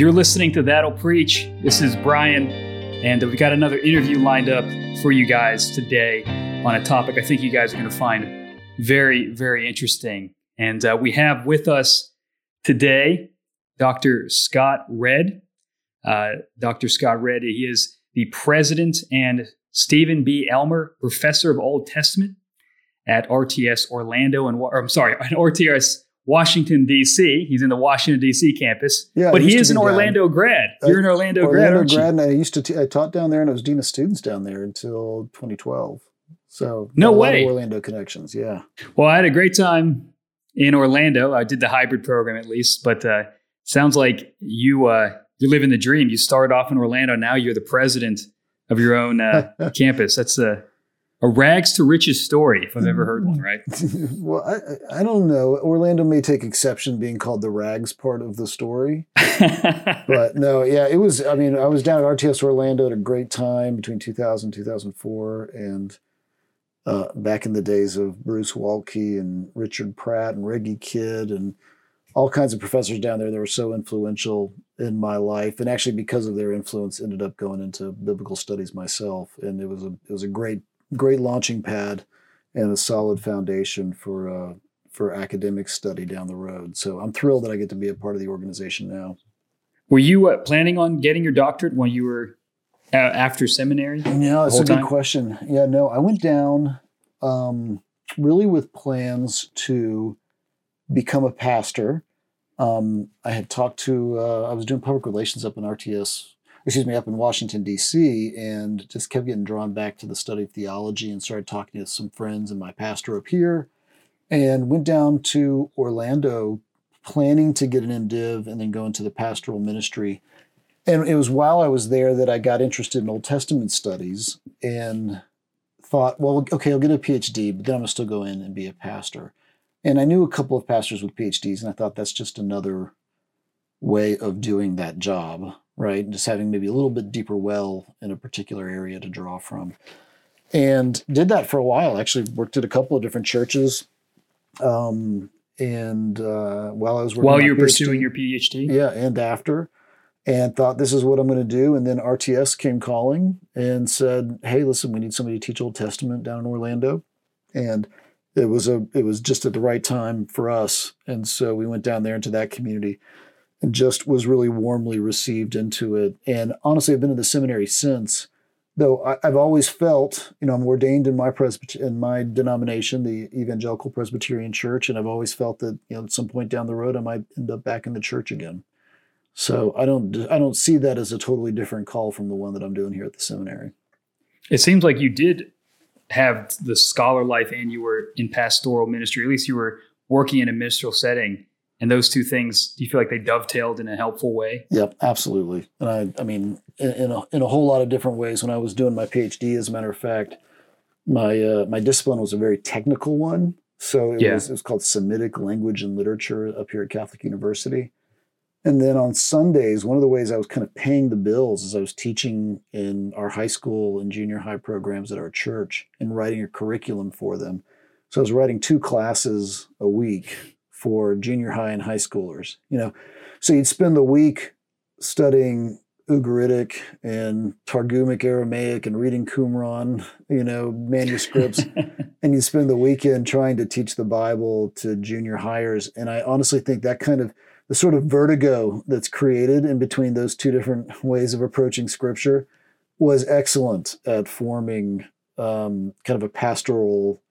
You're listening to That'll Preach. This is Brian, and we've got another interview lined up for you guys today on a topic I think you guys are going to find very, very interesting. And uh, we have with us today Dr. Scott Redd. Uh, Dr. Scott Redd, he is the president and Stephen B. Elmer Professor of Old Testament at RTS Orlando and I'm sorry, at RTS Washington D.C. He's in the Washington D.C. campus. Yeah, but he is an be down- Orlando grad. You're an Orlando, grad, Orlando you? grad, and I used to t- I taught down there, and I was dean of students down there until 2012. So No got a lot way. Orlando connections. Yeah, Well, I had a great time in Orlando. I did the hybrid program at least, but uh, sounds like you uh, you're living the dream. You started off in Orlando, now you're the president of your own uh, campus. That's a a rags to riches story, if I've ever heard one. Right? well, I I- I don't know. Orlando may take exception being called the rags part of the story, but no, yeah, it was. I mean, I was down at RTS Orlando at a great time between 2000 2004, and uh, back in the days of Bruce Waltke and Richard Pratt and Reggie Kidd and all kinds of professors down there that were so influential in my life, and actually because of their influence, ended up going into biblical studies myself, and it was a it was a great great launching pad and a solid foundation for uh, for academic study down the road. So I'm thrilled that I get to be a part of the organization now. Were you uh, planning on getting your doctorate when you were uh, after seminary? Yeah, that's whole a good time? question. Yeah, no, I went down um, really with plans to become a pastor. Um, I had talked to, uh, I was doing public relations up in RTS, excuse me, up in Washington, D.C., and just kept getting drawn back to the study of theology and started talking to some friends and my pastor up here and went down to Orlando planning to get an MDiv and then go into the pastoral ministry. And it was while I was there that I got interested in Old Testament studies and thought, well, okay, I'll get a PhD, but then I'm gonna still go in and be a pastor. And I knew a couple of pastors with PhDs, and I thought that's just another way of doing that job, right? Just having maybe a little bit deeper well in a particular area to draw from. And did that for a while. Actually, worked at a couple of different churches. Um, and uh, while I was working While you were PhD pursuing your PhD? yeah, and after, and thought this is what I'm going to do. And then RTS came calling and said, "Hey, listen, we need somebody to teach Old Testament down in Orlando," and it was a it was just at the right time for us. And so we went down there into that community and just was really warmly received into it. And honestly, I've been in the seminary since. Though I, I've always felt, you know, I'm ordained in my presbyter in my denomination, the Evangelical Presbyterian Church, and I've always felt that, you know, at some point down the road, I might end up back in the church again. So I don't I don't see that as a totally different call from the one that I'm doing here at the seminary. It seems like you did have the scholar life and you were in pastoral ministry. At least you were working in a ministerial setting. And those two things, do you feel like they dovetailed in a helpful way? Yep, absolutely. And I I mean in, a in a whole lot of different ways. When I was doing my PhD, as a matter of fact, my uh, my discipline was a very technical one. So it Yeah. was it was called Semitic Language and Literature up here at Catholic University. And then on Sundays, one of the ways I was kind of paying the bills is I was teaching in our high school and junior high programs at our church and writing a curriculum for them. So I was writing two classes a week for junior high and high schoolers. You know, so you'd spend the week studying Ugaritic and Targumic Aramaic and reading Qumran, you know, manuscripts and you'd spend the weekend trying to teach the Bible to junior hires. And I honestly think that kind of the sort of vertigo that's created in between those two different ways of approaching scripture was excellent at forming um, kind of a pastoral,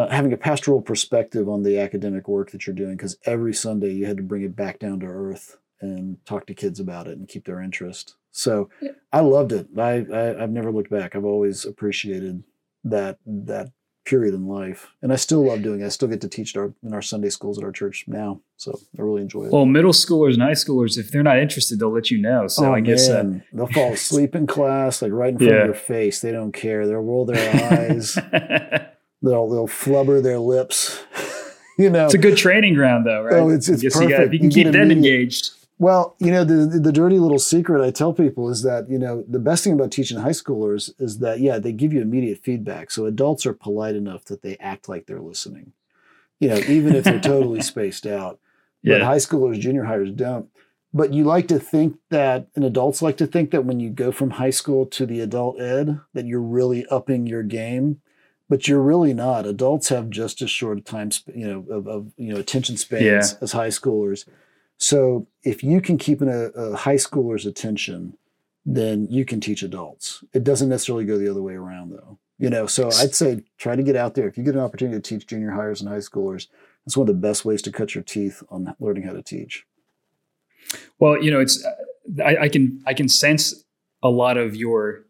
uh, having a pastoral perspective on the academic work that you're doing. Because every Sunday you had to bring it back down to earth and talk to kids about it and keep their interest. So Yeah. I loved it. I, I I've never looked back. I've always appreciated that that period in life, and I still love doing it. I still get to teach our in our Sunday schools at our church now, so I really enjoy it. well, middle schoolers and high schoolers, if they're not interested, they'll let you know. So oh I guess uh, they'll fall asleep in class, like right in front Yeah. of your face. They don't care. They'll roll their eyes. they'll they'll flubber their lips. you know, it's a good training ground, though, right? Oh, it's- it's guess you got- perfect. if you can You keep them engaged. Well, you know, the the dirty little secret I tell people is that, you know, the best thing about teaching high schoolers is that yeah, they give you immediate feedback. So adults are polite enough that they act like they're listening. You know, even if they're totally spaced out. But Yeah. high schoolers, junior hires don't. but you like to think that, and adults like to think that when you go from high school to the adult ed, that you're really upping your game, but you're really not. Adults have just as short a time, sp- you know, of, of you know attention spans Yeah. as high schoolers. So if you can keep an, a, a high schooler's attention, then you can teach adults. It doesn't necessarily go the other way around, though. You know, so I'd say try to get out there. If you get an opportunity to teach junior hires and high schoolers, that's one of the best ways to cut your teeth on learning how to teach. Well, you know, it's uh, I, I can I can sense a lot of your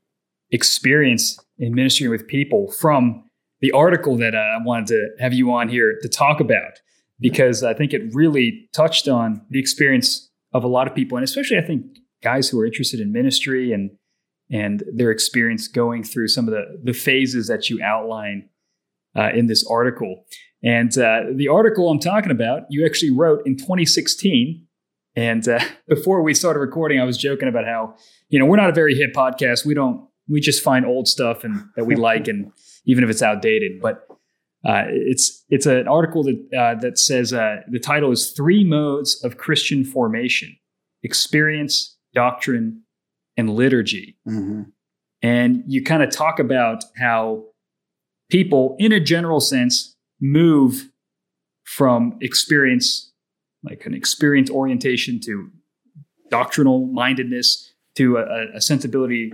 experience in ministering with people from the article that I wanted to have you on here to talk about because I think it really touched on the experience of a lot of people and especially I think guys who are interested in ministry and and their experience going through some of the the phases that you outline uh, in this article. And uh, the article I'm talking about, you actually wrote in 2016. And uh, before we started recording, I was joking about how, you know, we're not a very hip podcast. We don't, we just find old stuff and that we like, and even if it's outdated. But uh, it's it's an article that uh, that says uh, the title is Three Modes of Christian Formation: Experience, Doctrine, and Liturgy. Mm-hmm. And you kind of talk about how people, in a general sense, move from experience, like an experience orientation, to doctrinal mindedness, to a, a sensibility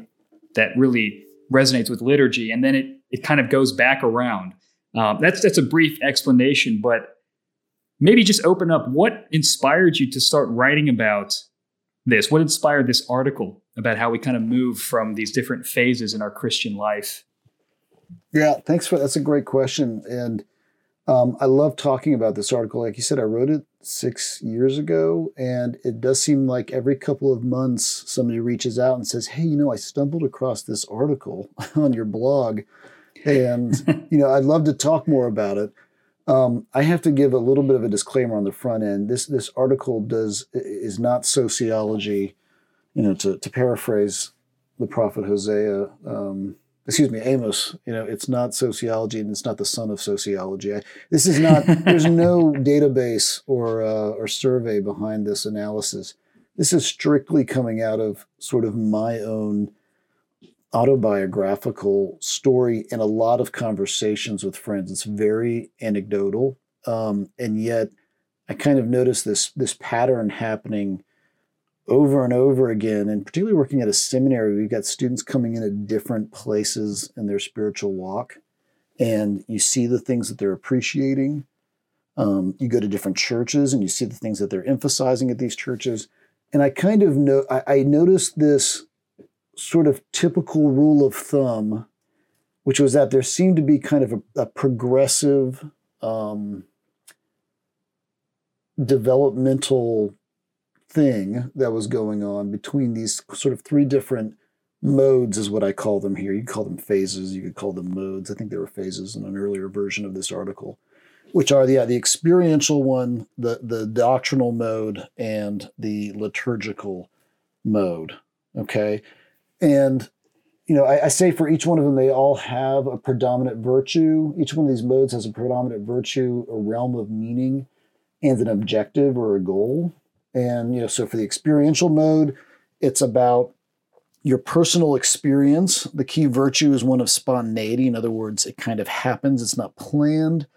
that really resonates with liturgy. And then it, it kind of goes back around. Um, that's, that's a brief explanation, but maybe just open up what inspired you to start writing about this? What inspired this article about how we kind of move from these different phases in our Christian life? Yeah, thanks for that's a great question, and um, I love talking about this article. Like you said, I wrote it six years ago, and it does seem like every couple of months somebody reaches out and says, "Hey, you know, I stumbled across this article on your blog, and you know, I'd love to talk more about it." Um, I have to give a little bit of a disclaimer on the front end. This this article does is not sociology. You know, to to paraphrase the prophet Hosea. Um, excuse me, Amos. You know, it's not sociology, and it's not the son of sociology. I, this is not. there's no database or uh, or survey behind this analysis. This is strictly coming out of sort of my own autobiographical story and a lot of conversations with friends. It's very anecdotal, um, and yet I kind of noticed this this pattern happening over and over again. And particularly working at a seminary, we've got students coming in at different places in their spiritual walk, and you see the things that they're appreciating. Um, you go to different churches and you see the things that they're emphasizing at these churches. And I kind of know I, I noticed this sort of typical rule of thumb, which was that there seemed to be kind of a, a progressive um, developmental thing that was going on between these sort of three different modes, is what I call them here. You call them phases, you could call them modes. I think there were phases in an earlier version of this article, which are the, yeah, the experiential one, the, the doctrinal mode, and the liturgical mode. Okay. And you know, I, I, say for each one of them, they all have a predominant virtue. Each one of these modes has a predominant virtue, a realm of meaning, and an objective or a goal. And you know, so for the experiential mode, it's about your personal experience. The key virtue is one of spontaneity. In other words, it kind of happens. It's not planned.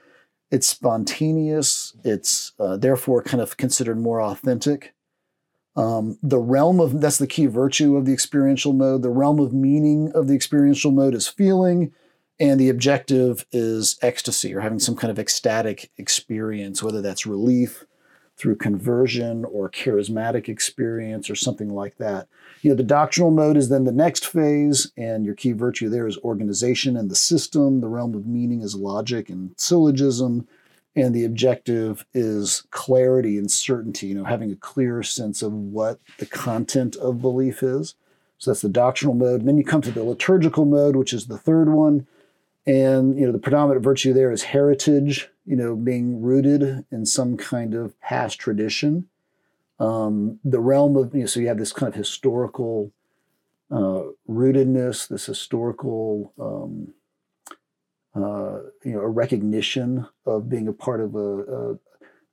It's spontaneous. It's uh, therefore kind of considered more authentic. Um, the realm of that's the key virtue of the experiential mode. The realm of meaning of the experiential mode is feeling, and the objective is ecstasy or having some kind of ecstatic experience, whether that's relief through conversion or charismatic experience or something like that. You know, the doctrinal mode is then the next phase, and your key virtue there is organization and the system. The realm of meaning is logic and syllogism and the objective is clarity and certainty you know having a clear sense of what the content of belief is. So that's the doctrinal mode. And then you come to the liturgical mode which is the third one. And you know the predominant virtue there is heritage you know being rooted in some kind of past tradition. Um, the realm of you know so you have this kind of historical uh, rootedness this historical um, uh, you know, a recognition of being a part of a, a,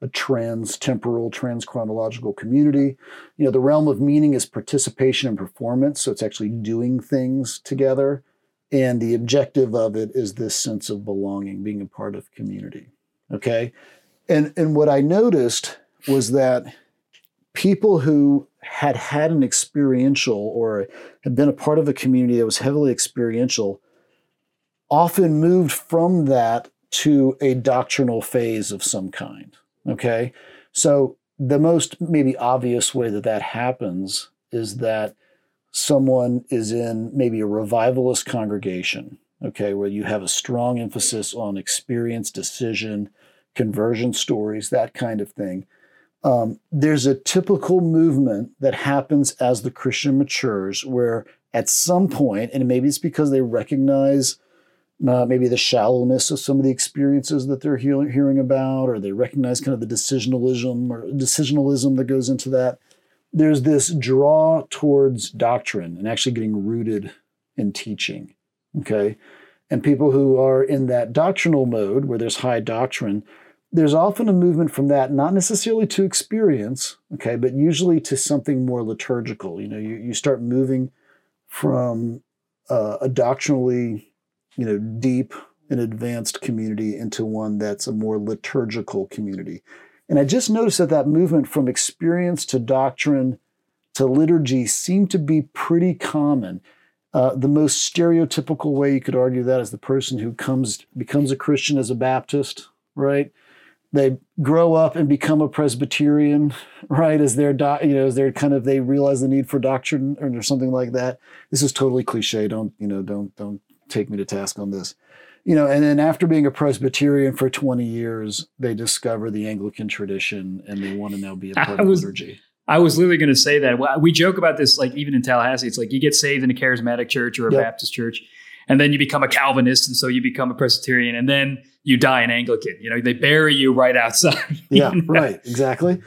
a trans-temporal, trans-chronological community. You know, the realm of meaning is participation and performance, so it's actually doing things together. And the objective of it is this sense of belonging, being a part of community. Okay. And and what I noticed was that people who had had an experiential or had been a part of a community that was heavily experiential often moved from that to a doctrinal phase of some kind. Okay. So the most maybe obvious way that that happens is that someone is in maybe a revivalist congregation, okay, where you have a strong emphasis on experience, decision, conversion stories, that kind of thing. Um, there's a typical movement that happens as the Christian matures where at some point, and maybe it's because they recognize uh, maybe the shallowness of some of the experiences that they're hearing, hearing about, or they recognize kind of the decisionalism or decisionalism that goes into that. There's this draw towards doctrine and actually getting rooted in teaching. Okay. And people who are in that doctrinal mode where there's high doctrine, there's often a movement from that, not necessarily to experience, okay, but usually to something more liturgical. You know, you, you start moving from uh, a doctrinally you know, deep and advanced community into one that's a more liturgical community. And I just noticed that that movement from experience to doctrine to liturgy seemed to be pretty common. Uh, the most stereotypical way you could argue that is the person who comes becomes a Christian as a Baptist, right? They grow up and become a Presbyterian, right? As their do, you know, as they're kind of they realize the need for doctrine or something like that. This is totally cliche. Don't you know? Don't don't take me to task on this. You know, and then after being a Presbyterian for 20 years, they discover the Anglican tradition and they want to now be a part of liturgy. I was literally going to say that. We joke about this, like even in Tallahassee, it's like you get saved in a charismatic church or a yep. Baptist church, and then you become a Calvinist, and so you become a Presbyterian, and then you die an Anglican. You know, they bury you right outside. Yeah, know? right, exactly.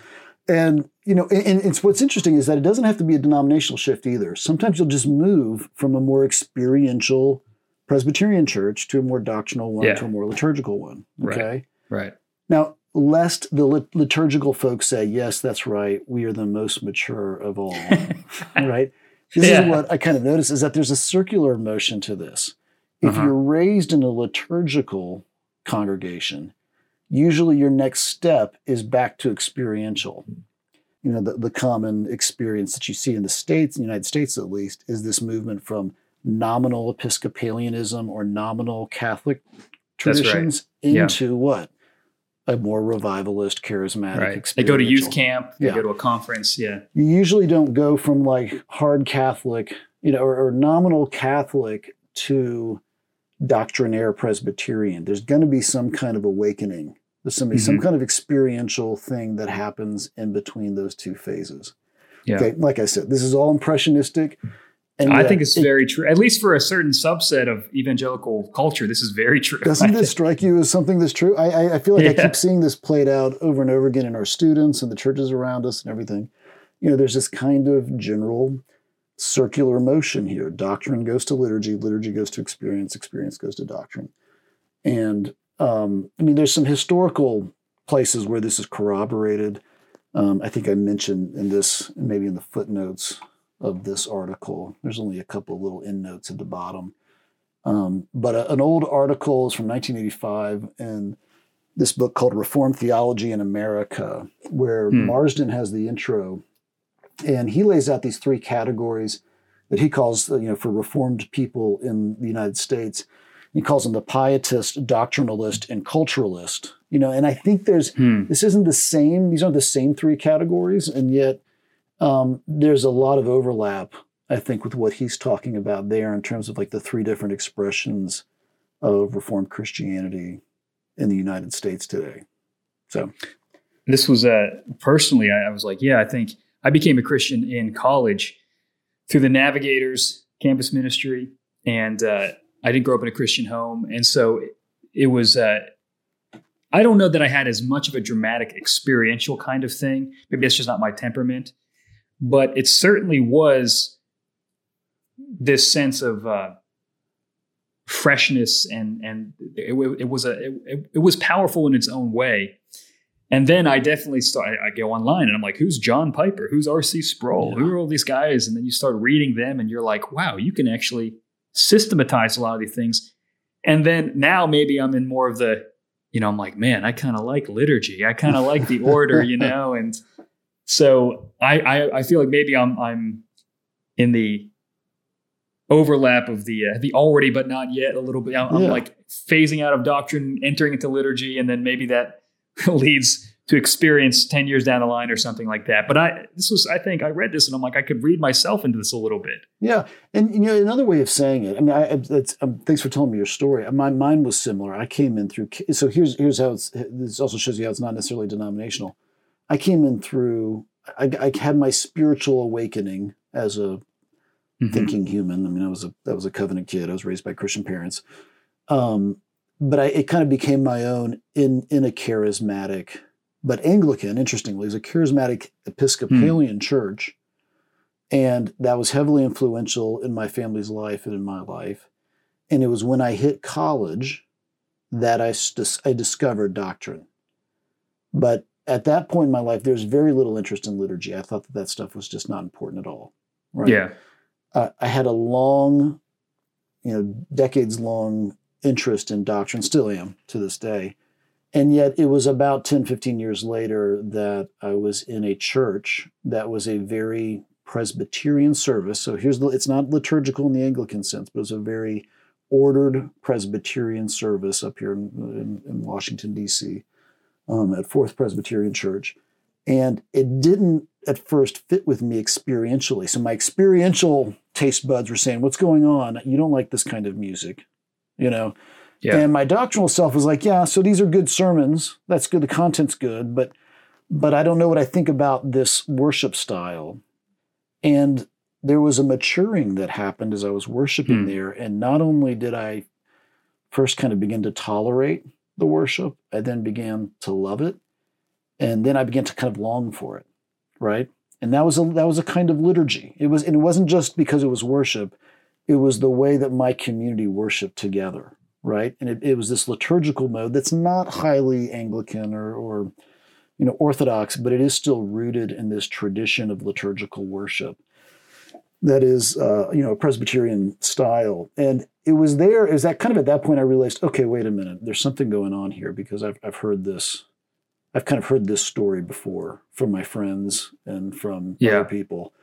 And you know, and it's what's interesting is that it doesn't have to be a denominational shift either. Sometimes you'll just move from a more experiential Presbyterian church to a more doctrinal one, yeah. to a more liturgical one. Okay. Right. right. Now, lest the lit- liturgical folks say, yes, that's right, we are the most mature of all. right. This yeah. is what I kind of notice is that there's a circular motion to this. If uh-huh. you're raised in a liturgical congregation, usually your next step is back to experiential. You know, the, the common experience that you see in the States, in the United States at least, is this movement from nominal Episcopalianism or nominal Catholic traditions right. into yeah. what? A more revivalist, charismatic right. They go to youth camp, they yeah. go to a conference. Yeah. You usually don't go from like hard Catholic, you know, or, or nominal Catholic to doctrinaire Presbyterian. There's going to be some kind of awakening. There's be mm-hmm. some kind of experiential thing that happens in between those two phases. Yeah. Okay, like I said, this is all impressionistic. And I think it's it, very true. At least for a certain subset of evangelical culture, this is very true. Doesn't this strike you as something that's true? I, I, I feel like yeah. I keep seeing this played out over and over again in our students and the churches around us and everything. You know, there's this kind of general circular motion here. Doctrine goes to liturgy, liturgy goes to experience, experience goes to doctrine. And um, I mean, there's some historical places where this is corroborated. Um, I think I mentioned in this, maybe in the footnotes of this article. There's only a couple of little endnotes at the bottom. Um, but a, an old article is from 1985 in this book called Reformed Theology in America, where hmm. Marsden has the intro, and he lays out these three categories that he calls, you know, for Reformed people in the United States. He calls them the pietist, doctrinalist, and culturalist. You know, and I think there's hmm. this isn't the same; these aren't the same three categories, and yet um, there's a lot of overlap, I think, with what he's talking about there in terms of like the three different expressions of Reformed Christianity in the United States today. So, this was uh, personally, I, I was like, yeah, I think I became a Christian in college through the Navigators campus ministry, and uh, I didn't grow up in a Christian home, and so it, it was. Uh, I don't know that I had as much of a dramatic experiential kind of thing. Maybe that's just not my temperament but it certainly was this sense of uh, freshness and and it, it was a it, it, was powerful in its own way And then I definitely start, I go online and I'm like, who's John Piper? Who's R.C. Sproul? Yeah. Who are all these guys? And then you start reading them and you're like, wow, you can actually systematize a lot of these things. And then now maybe I'm in more of the, you know, I'm like, man, I kind of like liturgy. I kind of like the order, you know? And so I, I, I feel like maybe I'm, I'm in the overlap of the, uh, the already, but not yet a little bit. I'm, yeah. I'm like phasing out of doctrine, entering into liturgy. And then maybe that, leads to experience 10 years down the line or something like that. But I this was I think I read this and I'm like I could read myself into this a little bit. Yeah. And you know another way of saying it. I mean I um, thanks for telling me your story. My mind was similar. I came in through so here's here's how it's this also shows you how it's not necessarily denominational. I came in through I, I had my spiritual awakening as a mm-hmm. thinking human. I mean I was a that was a covenant kid. I was raised by Christian parents. Um, but I, it kind of became my own in in a charismatic, but Anglican. Interestingly, is a charismatic Episcopalian mm. church, and that was heavily influential in my family's life and in my life. And it was when I hit college that I I discovered doctrine. But at that point in my life, there's very little interest in liturgy. I thought that that stuff was just not important at all. Right? Yeah. Uh, I had a long, you know, decades long interest in doctrine, still am to this day. And yet it was about 10, 15 years later that I was in a church that was a very Presbyterian service. So here's the, it's not liturgical in the Anglican sense, but it's a very ordered Presbyterian service up here in, in, in Washington, D.C., um, at Fourth Presbyterian Church. And it didn't at first fit with me experientially. So my experiential taste buds were saying, What's going on? You don't like this kind of music you know. Yeah. And my doctrinal self was like, yeah, so these are good sermons. That's good. The content's good, but but I don't know what I think about this worship style. And there was a maturing that happened as I was worshiping hmm. there. And not only did I first kind of begin to tolerate the worship, I then began to love it. And then I began to kind of long for it. Right. And that was a that was a kind of liturgy. It was and it wasn't just because it was worship it was the way that my community worshiped together, right? And it, it was this liturgical mode that's not highly Anglican or, or you know Orthodox, but it is still rooted in this tradition of liturgical worship that is uh, you know Presbyterian style. And it was there. Is that kind of at that point I realized, okay, wait a minute, there's something going on here because I've I've heard this, I've kind of heard this story before from my friends and from yeah. other people.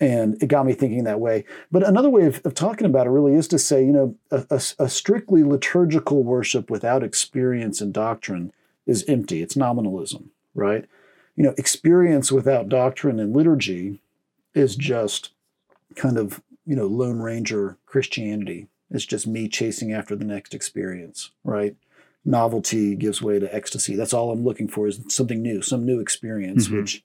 And it got me thinking that way. But another way of, of talking about it really is to say, you know, a, a, a strictly liturgical worship without experience and doctrine is empty. It's nominalism, right? You know, experience without doctrine and liturgy is just kind of, you know, Lone Ranger Christianity. It's just me chasing after the next experience, right? Novelty gives way to ecstasy. That's all I'm looking for is something new, some new experience, mm-hmm. which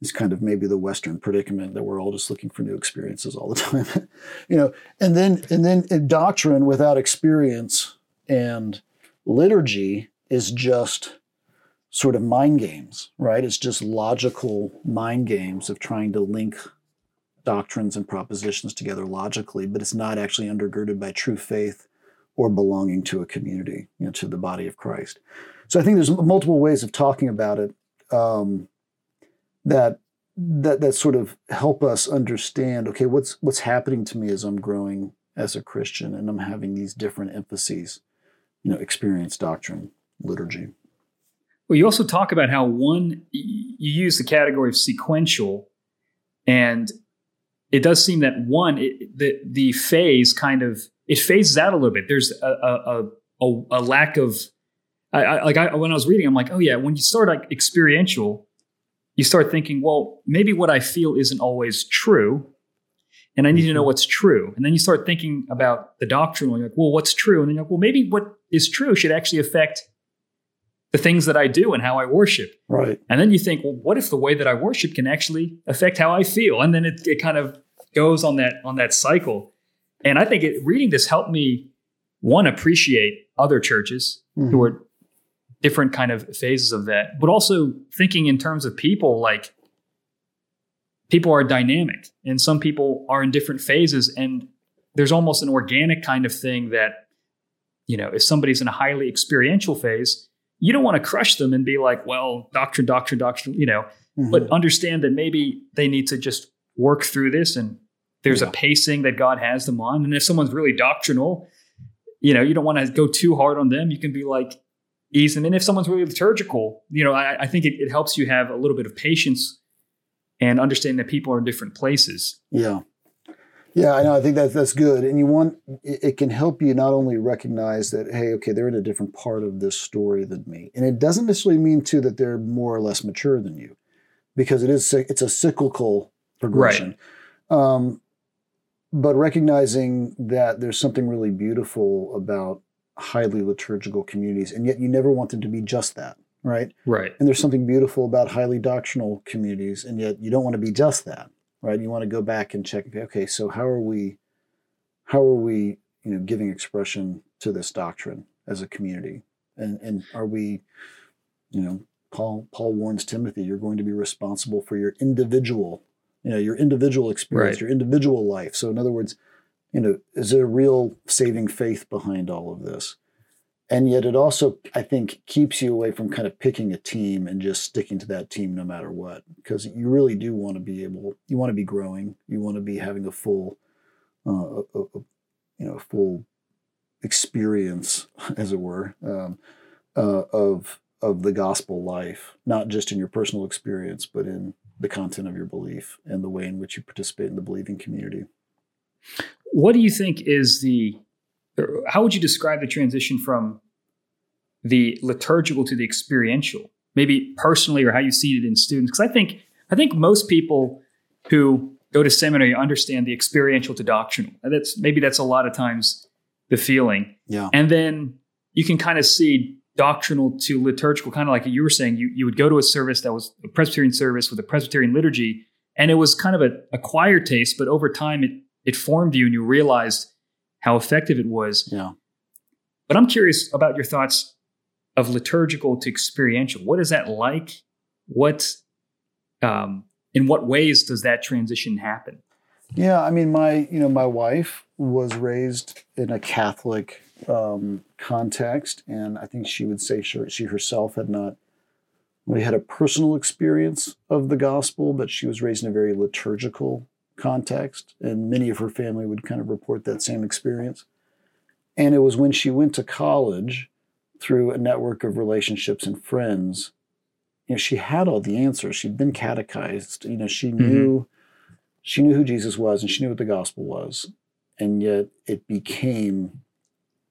is kind of maybe the Western predicament that we're all just looking for new experiences all the time, you know. And then and then doctrine without experience and liturgy is just sort of mind games, right? It's just logical mind games of trying to link doctrines and propositions together logically, but it's not actually undergirded by true faith or belonging to a community, you know, to the body of Christ. So I think there's multiple ways of talking about it. Um, that that that sort of help us understand okay what's what's happening to me as i'm growing as a christian and i'm having these different emphases you know experience doctrine liturgy well you also talk about how one you use the category of sequential and it does seem that one it, the the phase kind of it phases out a little bit there's a a, a, a lack of I, I, like I, when I was reading, I'm like, oh yeah, when you start like experiential, you start thinking, well, maybe what I feel isn't always true. And I need to know mm-hmm. what's true. And then you start thinking about the doctrine. You're like, well, what's true? And then you're like, well, maybe what is true should actually affect the things that I do and how I worship. Right. And then you think, well, what if the way that I worship can actually affect how I feel? And then it, it kind of goes on that on that cycle. And I think it, reading this helped me one appreciate other churches mm-hmm. who are different kind of phases of that, but also thinking in terms of people like people are dynamic and some people are in different phases and there's almost an organic kind of thing that you know if somebody's in a highly experiential phase you don't want to crush them and be like, well, doctrine, doctrine, doctrine, you know, mm-hmm. but understand that maybe they need to just work through this and there's yeah. a pacing that God has them on. And if someone's really doctrinal, you know, you don't want to go too hard on them. You can be like, ease them. And if someone's really liturgical, you know, I, I think it, it helps you have a little bit of patience and understand that people are in different places. Yeah. Yeah, I know. I think that's that's good, and you want it, it, can help you not only recognize that hey, okay, they're in a different part of this story than me, and it doesn't necessarily mean too that they're more or less mature than you, because it is it's a cyclical progression. Right. Um, but recognizing that there's something really beautiful about highly liturgical communities, and yet you never want them to be just that, right? Right. And there's something beautiful about highly doctrinal communities, and yet you don't want to be just that, right? You want to go back and check. Okay, so how are we? How are we? You know, giving expression to this doctrine as a community, and and are we? You know, Paul Paul warns Timothy, you're going to be responsible for your individual you know your individual experience, right. your individual life. So in other words, you know, is there a real saving faith behind all of this? And yet it also, I think, keeps you away from kind of picking a team and just sticking to that team no matter what. Because you really do want to be able, you want to be growing, you want to be having a full, uh, a, a, you know, full experience, as it were, um, uh, of of the gospel life, not just in your personal experience, but in the content of your belief and the way in which you participate in the believing community. What do you think is the, how would you describe the transition from the liturgical to the experiential? Maybe personally, or how you see it in students? Because I think, I think most people who go to seminary understand the experiential to doctrinal. And that's maybe that's a lot of times the feeling. Yeah. And then you can kind of see doctrinal to liturgical, kind of like you were saying, you, you would go to a service that was a Presbyterian service with a Presbyterian liturgy, and it was kind of a, a choir taste, but over time it, it formed you and you realized how effective it was. Yeah. But I'm curious about your thoughts of liturgical to experiential. What is that like? What, um, in what ways does that transition happen? Yeah, I mean, my you know my wife was raised in a Catholic um, context, and I think she would say she, she herself had not really had a personal experience of the gospel, but she was raised in a very liturgical context, and many of her family would kind of report that same experience. And it was when she went to college through a network of relationships and friends, you know, she had all the answers. She'd been catechized. You know, she mm-hmm. knew she knew who Jesus was and she knew what the gospel was. And yet it became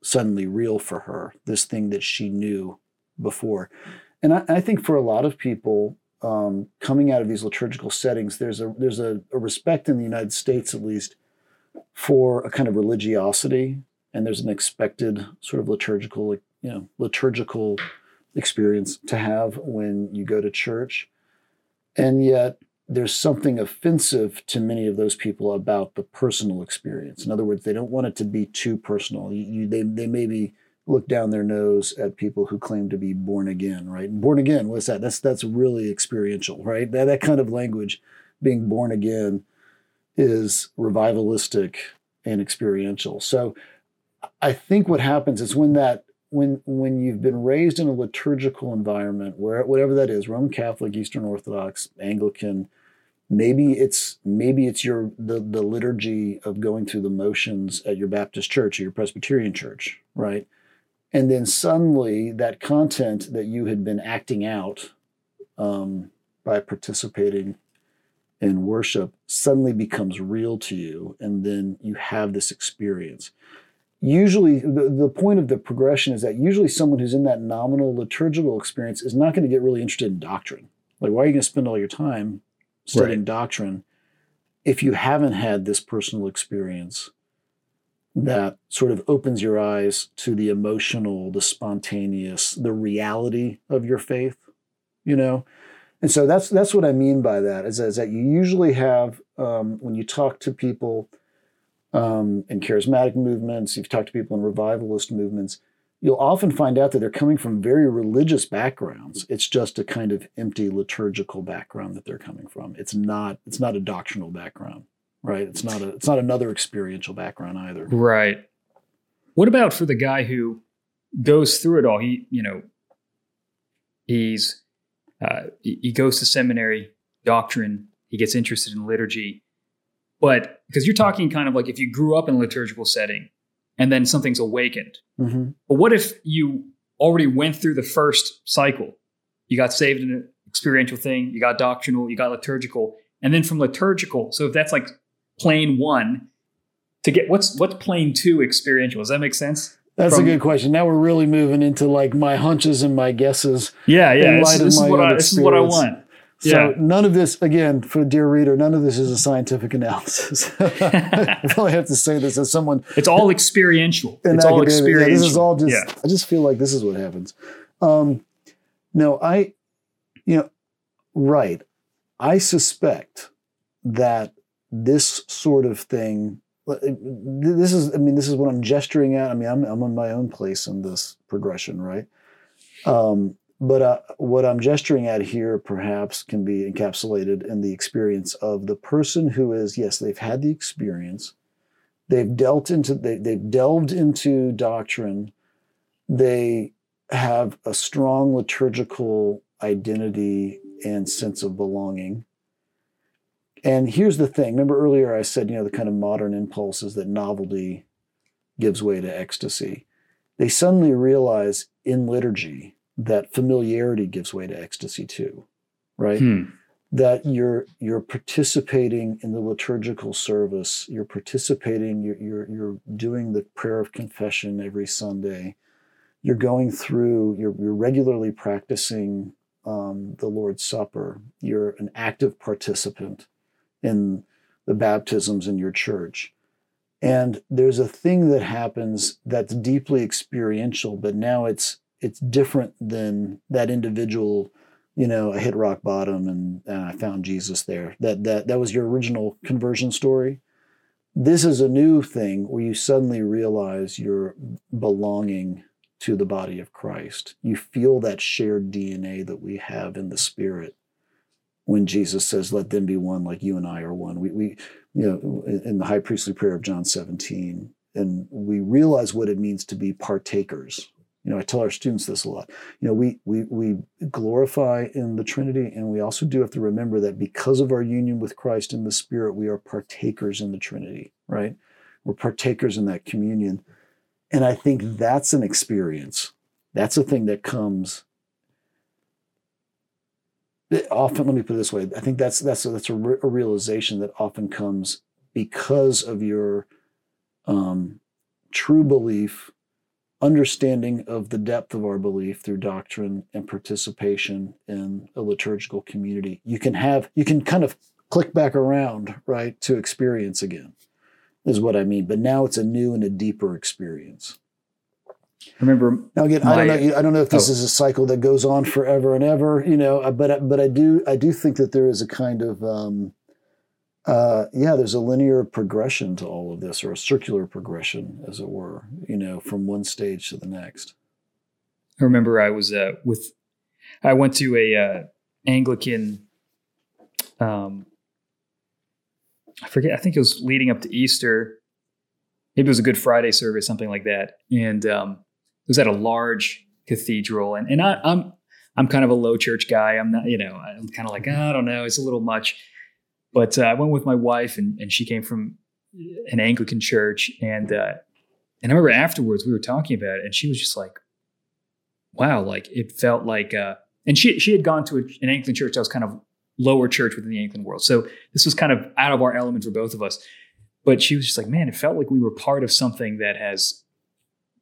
suddenly real for her, this thing that she knew before. And I, I think for a lot of people, um, coming out of these liturgical settings, there's a there's a, a, respect in the United States, at least, for a kind of religiosity, and there's an expected sort of liturgical, you know, liturgical experience to have when you go to church, and yet there's something offensive to many of those people about the personal experience. In other words, they don't want it to be too personal. You, you, they, they maybe look down their nose at people who claim to be born again, right? born again, what's that? That's that's really experiential, right? That that kind of language, being born again, is revivalistic and experiential. So I think what happens is when that when when you've been raised in a liturgical environment where whatever that is roman catholic eastern orthodox anglican maybe it's maybe it's your the, the liturgy of going through the motions at your baptist church or your presbyterian church right and then suddenly that content that you had been acting out um, by participating in worship suddenly becomes real to you and then you have this experience usually the, the point of the progression is that usually someone who's in that nominal liturgical experience is not going to get really interested in doctrine. Like, why are you going to spend all your time studying right. doctrine if you haven't had this personal experience that sort of opens your eyes to the emotional, the spontaneous, the reality of your faith, you know? And so that's that's what I mean by that is, is that you usually have um, when you talk to people um, in charismatic movements, you've talked to people in revivalist movements, you'll often find out that they're coming from very religious backgrounds. It's just a kind of empty liturgical background that they're coming from. It's not it's not a doctrinal background, right? It's not a it's not another experiential background either. Right. What about for the guy who goes through it all? He, you know, he's uh, he goes to seminary, doctrine. He gets interested in liturgy, but because you're talking kind of like if you grew up in a liturgical setting and then something's awakened. Mm-hmm. But what if you already went through the first cycle? You got saved in an experiential thing, you got doctrinal, you got liturgical, and then from liturgical. So if that's like plane one, to get what's what's plane two experiential? Does that make sense? That's From- a good question. Now we're really moving into like my hunches and my guesses. Yeah, yeah. This, this is what I, this is what I want. So Yeah. none of this, again, for dear reader, none of this is a scientific analysis. I really have to say this as someone It's all experiential. it's all academic. Yeah, experiential. this is all just. Yeah. I just feel like this is what happens. Um, no, I, you know, right. I suspect that this sort of thing. This is. I mean, this is what I'm gesturing at. I mean, I'm I'm in my own place in this progression, right? Um, but uh, what I'm gesturing at here perhaps can be encapsulated in the experience of the person who is, yes, they've had the experience, they've dealt into, they, they've delved into doctrine, they have a strong liturgical identity and sense of belonging. And here's the thing. Remember earlier I said, you know, the kind of modern impulses that novelty gives way to ecstasy. They suddenly realize in liturgy that familiarity gives way to ecstasy too, right? Hmm. That you're you're participating in the liturgical service, you're participating, you're you're you're doing the prayer of confession every Sunday. You're going through, you're you're regularly practicing um, the Lord's Supper. You're an active participant in the baptisms in your church. And there's a thing that happens that's deeply experiential, but now it's it's different than that individual, you know, I hit rock bottom and, and I found Jesus there. That that that was your original conversion story. This is a new thing where you suddenly realize you're belonging to the body of Christ. You feel that shared DNA that we have in the spirit when Jesus says, Let them be one like you and I are one. We we you know, in in the high priestly prayer of John 17, and we realize what it means to be partakers. You know, I tell our students this a lot. You know, we we we glorify in the Trinity, and we also do have to remember that because of our union with Christ in the Spirit, we are partakers in the Trinity, right? We're partakers in that communion. And I think that's an experience. That's a thing that comes often let me put it this way i think that's that's a, that's a, re- a realization that often comes because of your um, true belief understanding of the depth of our belief through doctrine and participation in a liturgical community you can have you can kind of click back around right to experience again is what i mean but now it's a new and a deeper experience Remember, now again, I don't know. I don't know if this oh. is a cycle that goes on forever and ever. You know, but I- but I do I do think that there is a kind of um, uh, yeah, there's a linear progression to all of this, or a circular progression, as it were. You know, from one stage to the next. I remember I was uh, with, I went to a uh, Anglican, um, I forget, I think it was leading up to Easter. Maybe it was a Good Friday service, something like that. And um, it was at a large cathedral. And, and I, I'm, I'm kind of a low church guy. I'm not, you know, I'm kind of like, "Ah, I don't know, it's a little much. But uh, I went with my wife, and, and she came from an Anglican church. And, uh, and I remember afterwards we were talking about it, and she was just like, wow, like it felt like, uh, and she she had gone to a, an Anglican church that was kind of lower church within the Anglican world, so this was kind of out of our element for both of us. But she was just like, man, it felt like we were part of something that has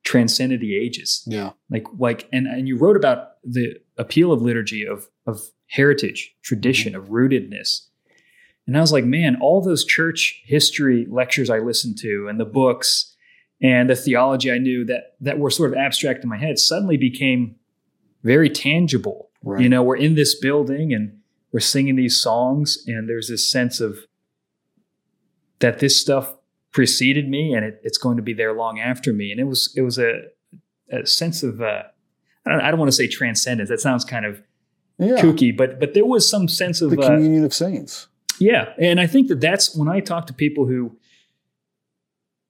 transcended the ages. Yeah. Like like, and and you wrote about the appeal of liturgy of of heritage, tradition, of rootedness. And I was like, man, all those church history lectures I listened to and the books and the theology I knew that that were sort of abstract in my head suddenly became very tangible. Right. You know, we're in this building and we're singing these songs, and there's this sense of that this stuff preceded me and it, it's going to be there long after me. And it was it was a, a sense of uh, I don't, I don't want to say transcendence. That sounds kind of Yeah. kooky, but but there was some sense of The uh, communion of saints. Yeah, and I think that that's when I talk to people who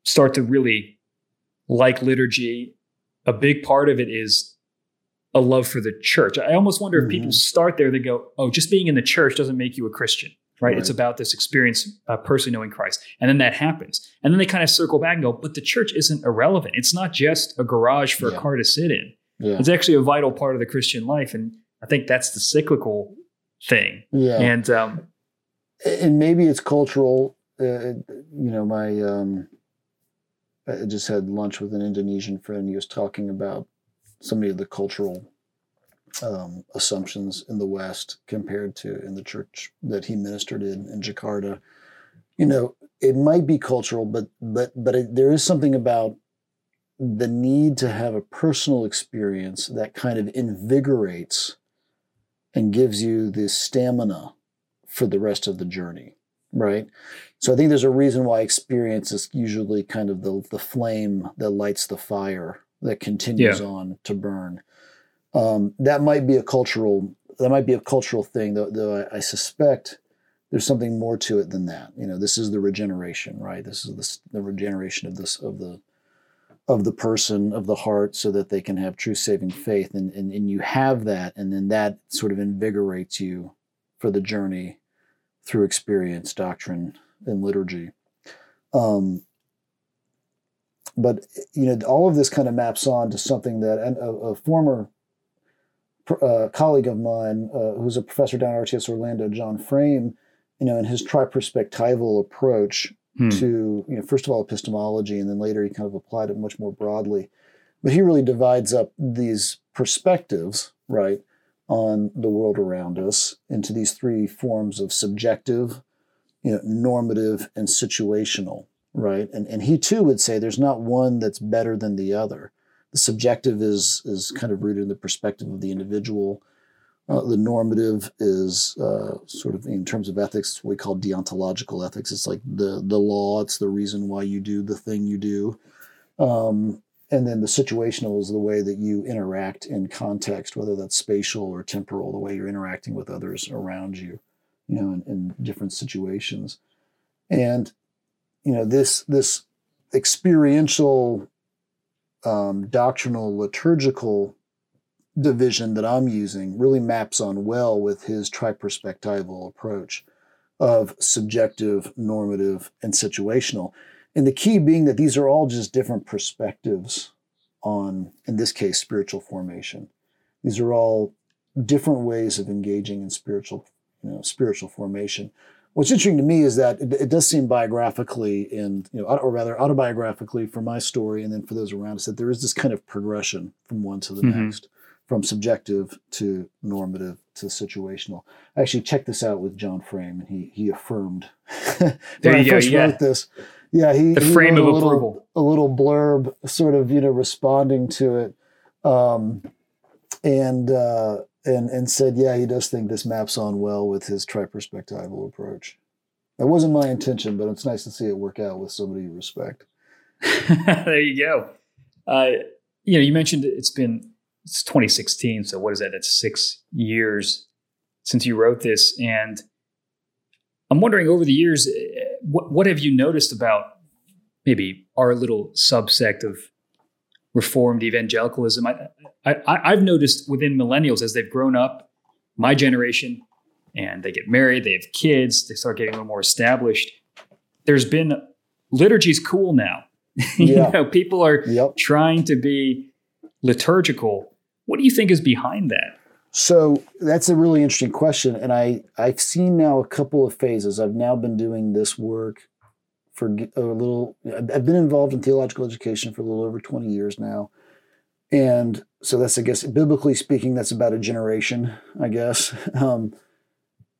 start to really like liturgy. A big part of it is a love for the church. I almost wonder if Mhm. people start there, they go, oh, just being in the church doesn't make you a Christian, right? Right. It's about this experience, uh, personally knowing Christ. And then that happens. And then they kind of circle back and go, but the church isn't irrelevant. It's not just a garage for Yeah. a car to sit in, Yeah. it's actually a vital part of the Christian life. And I think that's the cyclical thing. Yeah. And um, and maybe it's cultural. Uh, you know, my um, I just had lunch with an Indonesian friend. He was talking about some of the cultural um, assumptions in the West compared to in the church that he ministered in in Jakarta. You know, it might be cultural, but but but it, there is something about the need to have a personal experience that kind of invigorates and gives you the stamina for the rest of the journey, right? So I think there's a reason why experience is usually kind of the the flame that lights the fire that continues Yeah. on to burn. Um, that might be a cultural that might be a cultural thing, though. Though I, I suspect there's something more to it than that. You know, this is the regeneration, right? This is the, the regeneration of this of the of the person of the heart, so that they can have true saving faith, and and, and you have that, and then that sort of invigorates you for the journey through experience, doctrine, and liturgy. Um, but you know, all of this kind of maps on to something that and a, a former uh, colleague of mine, uh, who's a professor down at RTS Orlando, John Frame, you know, in his triperspectival approach hmm. to, you know, first of all epistemology, and then later he kind of applied it much more broadly. But he really divides up these perspectives, right, on the world around us into these three forms of subjective, you know, normative, and situational, right? And and he too would say there's not one that's better than the other. The subjective is is kind of rooted in the perspective of the individual. Uh, the normative is uh, sort of in terms of ethics, we call deontological ethics. It's like the the law. It's the reason why you do the thing you do. Um, and then the situational is the way that you interact in context, whether that's spatial or temporal, the way you're interacting with others around you, you know, in, in different situations. And you know this this experiential, um, doctrinal, liturgical division that I'm using really maps on well with his triperspectival approach of subjective, normative, and situational. And the key being that these are all just different perspectives on, in this case, spiritual formation. These are all different ways of engaging in spiritual, you know, spiritual formation. What's interesting to me is that it, it does seem biographically and, you know, or rather autobiographically for my story and then for those around us that there is this kind of progression from one to the Mhm. next, from subjective to normative to situational. I actually checked this out with John Frame and he he affirmed when There I you go, first yeah. wrote this. Yeah, he The he frame of a little, approval. a little blurb, sort of you know responding to it, um, and uh, and and said, yeah, he does think this maps on well with his triperspectival approach. That wasn't my intention, but it's nice to see it work out with somebody you respect. there you go. Uh, you know, you mentioned it's been it's 2016, so what is that? That's six years since you wrote this, and I'm wondering over the years, what what have you noticed about maybe our little subsect of Reformed evangelicalism? I, I I've noticed within millennials as they've grown up, my generation, and they get married, they have kids, they start getting a little more established. There's been liturgy's cool now. you Yeah. know, people are Yep. trying to be liturgical. What do you think is behind that? So that's a really interesting question, and I I've seen now a couple of phases. I've now been doing this work for a little. I've been involved in theological education for a little over twenty years now, and so that's I guess biblically speaking, that's about a generation, I guess. Um,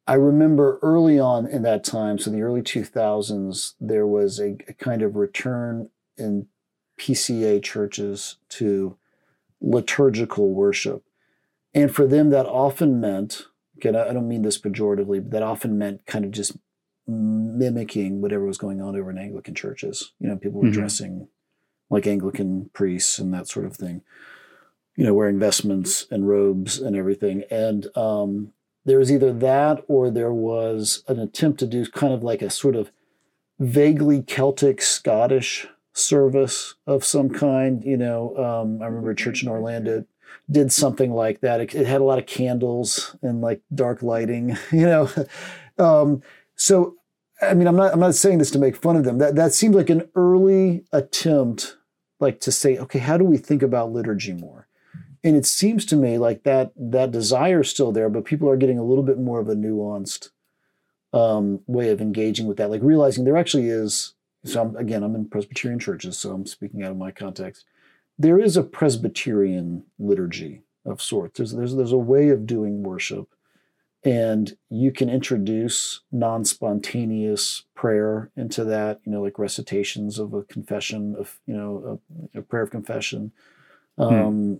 I remember early on in that time, so the early two thousands, there was a, a kind of return in PCA churches to liturgical worship. And for them, that often meant, again, I don't mean this pejoratively, but that often meant kind of just mimicking whatever was going on over in Anglican churches. You know, people were Mhm. dressing like Anglican priests and that sort of thing, you know, wearing vestments and robes and everything. And um, there was either that or there was an attempt to do kind of like a sort of vaguely Celtic Scottish service of some kind. You know, um, I remember a church in Orlando did something like that. It, it had a lot of candles and like dark lighting, you know. um, so, I mean, I'm not I'm not saying this to make fun of them. That that seemed like an early attempt, like to say, okay, how do we think about liturgy more? And it seems to me like that that desire is still there, but people are getting a little bit more of a nuanced um, way of engaging with that, like realizing there actually is. So I'm, again, I'm in Presbyterian churches, so I'm speaking out of my context. There is a Presbyterian liturgy of sorts. There's there's there's a way of doing worship, and you can introduce non-spontaneous prayer into that. You know, like recitations of a confession of you know a, a prayer of confession. Hmm. Um,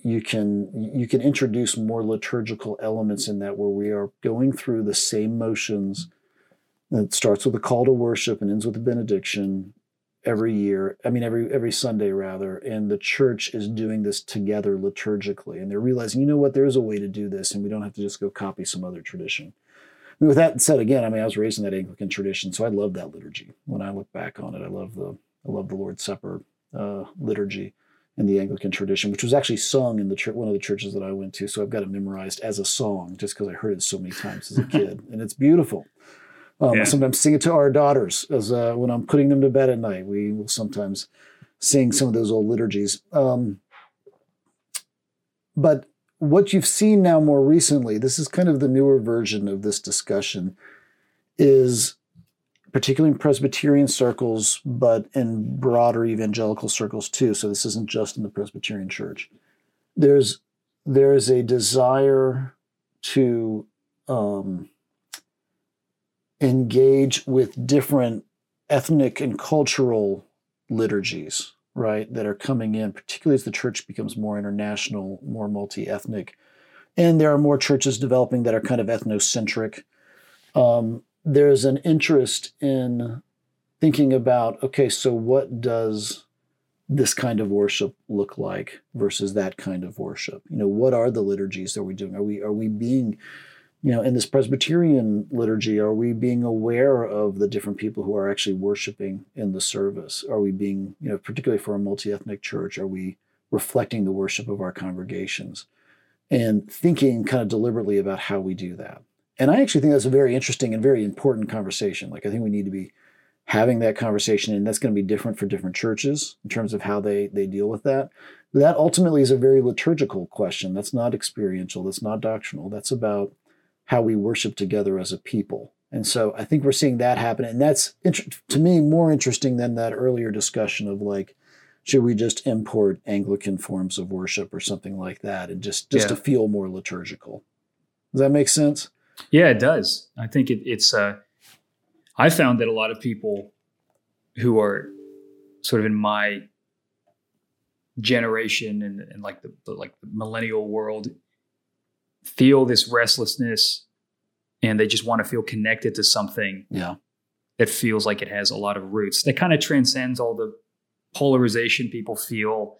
you can you can introduce more liturgical elements in that where we are going through the same motions it starts with a call to worship and ends with a benediction every year i mean every every sunday rather and the church is doing this together liturgically and they're realizing you know what there is a way to do this and we don't have to just go copy some other tradition I mean, with that said again i mean i was raised in that anglican tradition so i love that liturgy when i look back on it i love the i love the lord's supper uh, liturgy in the Anglican tradition, which was actually sung in the church, one of the churches that I went to. So I've got it memorized as a song just because I heard it so many times as a kid, and it's beautiful. Um, yeah. I sometimes sing it to our daughters as uh, when I'm putting them to bed at night. We will sometimes sing some of those old liturgies. Um, but what you've seen now more recently, this is kind of the newer version of this discussion, is particularly in Presbyterian circles, but in broader evangelical circles too. So this isn't just in the Presbyterian Church. There's there is a desire to um, engage with different ethnic and cultural liturgies, right, that are coming in, particularly as the church becomes more international, more multi ethnic. And there are more churches developing that are kind of ethnocentric. Um, there's an interest in thinking about okay, so what does this kind of worship look like versus that kind of worship? You know, what are the liturgies that we're doing? Are we are we being you know, in this Presbyterian liturgy, are we being aware of the different people who are actually worshiping in the service? Are we being, you know, particularly for a multi ethnic church, are we reflecting the worship of our congregations and thinking kind of deliberately about how we do that? And I actually think that's a very interesting and very important conversation. Like, I think we need to be having that conversation, and that's going to be different for different churches in terms of how they, they deal with that. That ultimately is a very liturgical question. That's not experiential, that's not doctrinal. That's about how we worship together as a people. And so I think we're seeing that happen. And that's, to me, more interesting than that earlier discussion of like, should we just import Anglican forms of worship or something like that and just, just yeah. to feel more liturgical? Does that make sense? Yeah, it does. I think it, it's. Uh, I found that a lot of people who are sort of in my generation and, and like the, the like the millennial world feel this restlessness and they just want to feel connected to something yeah that feels like it has a lot of roots that kind of transcends all the polarization people feel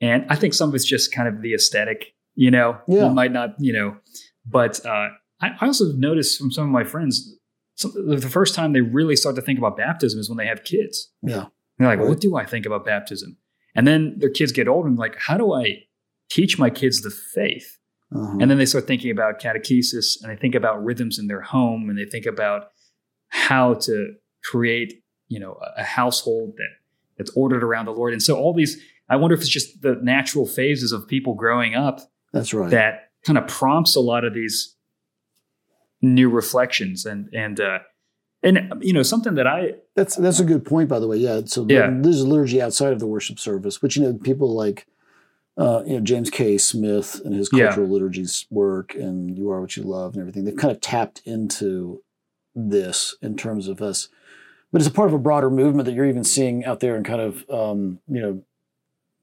and i think some of it's just kind of the aesthetic you know yeah. you might not you know but uh, I, I also noticed from some of my friends, some, the first time they really start to think about baptism is when they have kids. Yeah. And they're like, right. what do I think about baptism? And then their kids get older and like, how do I teach my kids the faith? Uh-huh. And then they start thinking about catechesis and they think about rhythms in their home and they think about how to create, you know, a, a household that that's ordered around the Lord. And so all these, I wonder if it's just the natural phases of people growing up. That's right. That kind of prompts a lot of these new reflections and and uh and you know something that I that's that's a good point by the way yeah so yeah. there's liturgy outside of the worship service which you know people like uh, you know James K. Smith and his cultural yeah. liturgies work and you are what you love and everything they've kind of tapped into this in terms of us but it's a part of a broader movement that you're even seeing out there in kind of um, you know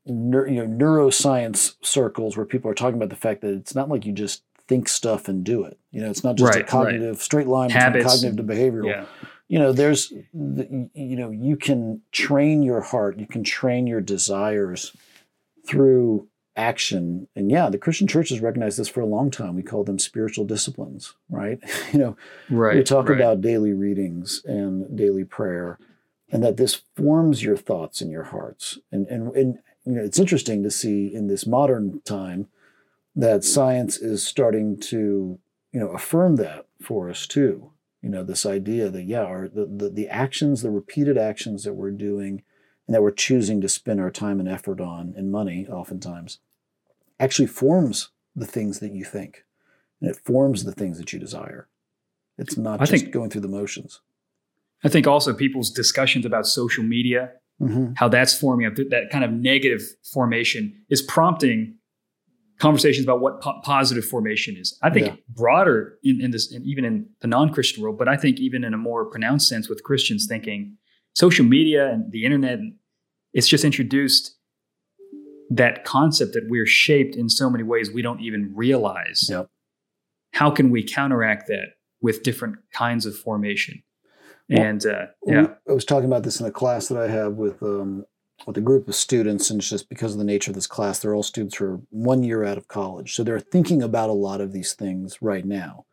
Neur- you know neuroscience circles where people are talking about the fact that it's not like you just think stuff and do it. You know, it's not just right, a cognitive right. straight line Habits. between cognitive to behavioral. Yeah. You know, there's, you know, you can train your heart, you can train your desires through action. And yeah, the Christian church has recognized this for a long time. We call them spiritual disciplines, right? you know, right, we talk right. about daily readings and daily prayer, and that this forms your thoughts and your hearts. And and and you know, it's interesting to see in this modern time that science is starting to, you know, affirm that for us too. You know, this idea that yeah, our the, the, the actions, the repeated actions that we're doing and that we're choosing to spend our time and effort on and money oftentimes actually forms the things that you think. And it forms the things that you desire. It's not I just think, going through the motions. I think also people's discussions about social media, mm-hmm. how that's forming up, that kind of negative formation is prompting conversations about what po- positive formation is. I think yeah. broader in, in this, and even in the non-Christian world, but I think even in a more pronounced sense with Christians thinking social media and the internet, it's just introduced that concept that we're shaped in so many ways we don't even realize. Yep. How can we counteract that with different kinds of formation? Well, and uh, yeah, I was talking about this in a class that I have with um, with a group of students, and it's just because of the nature of this class, they're all students who are one year out of college, so they're thinking about a lot of these things right now.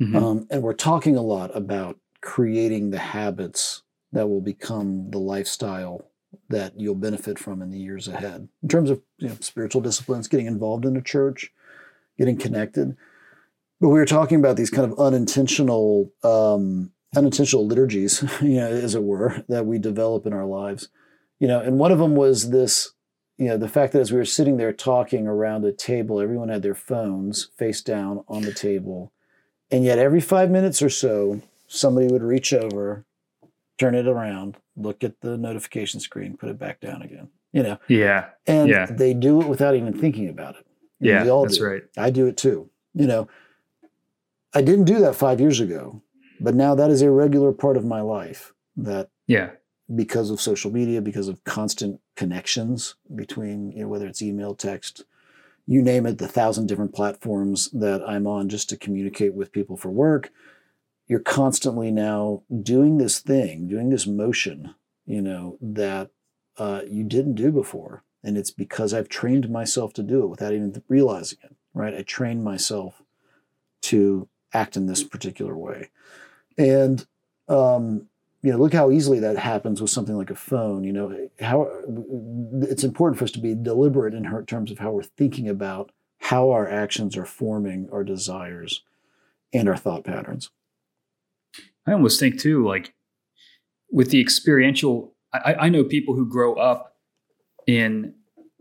Mm-hmm. Um, and we're talking a lot about creating the habits that will become the lifestyle that you'll benefit from in the years ahead in terms of you know, spiritual disciplines, getting involved in a church, getting connected. But we were talking about these kind of unintentional, um, unintentional liturgies, you know, as it were, that we develop in our lives. You know, and one of them was this, you know, the fact that as we were sitting there talking around a table, everyone had their phones face down on the table, and yet every five minutes or so, somebody would reach over, turn it around, look at the notification screen, put it back down again. You know. Yeah. And yeah. they do it without even thinking about it. You yeah, know, that's right. I do it too. You know, I didn't do that five years ago, but now that is a regular part of my life. That yeah, because of social media, because of constant connections between you know whether it's email, text, you name it, the thousand different platforms that I'm on just to communicate with people for work you're constantly now doing this thing, doing this motion, you know, that uh, you didn't do before. And it's because I've trained myself to do it without even realizing it, right? I trained myself to act in this particular way. And, um, you know, look how easily that happens with something like a phone. You know, how it's important for us to be deliberate in terms of how we're thinking about how our actions are forming our desires and our thought patterns. I almost think too, like with the experiential, I, I know people who grow up in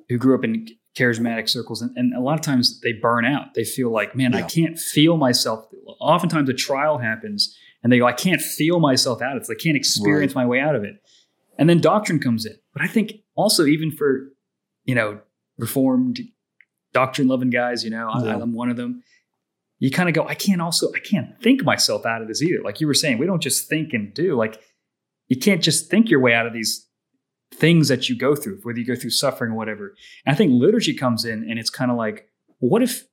who grew up in charismatic circles and, and, a lot of times they burn out they feel like man yeah. i can't feel myself oftentimes a trial happens and they go i can't feel myself out of it i can't experience right. my way out of it and then doctrine comes in but i think also even for you know reformed doctrine loving guys you know yeah. I, i'm one of them you kind of go, I can't also, I can't think myself out of this either. Like you were saying, we don't just think and do. Like you can't just think your way out of these things that you go through, whether you go through suffering or whatever. And I think liturgy comes in and it's kind of like, what if,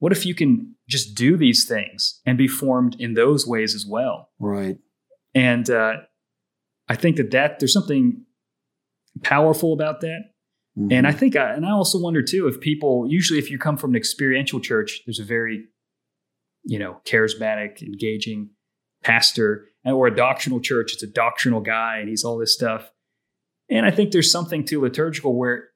what if you can just do these things and be formed in those ways as well? Right. And uh, I think that that there's something powerful about that. Mm-hmm. And I think, I, and I also wonder too, if people, usually if you come from an experiential church, there's a very you know, charismatic, engaging pastor, or a doctrinal church. It's a doctrinal guy and he's all this stuff. And I think there's something to liturgical where,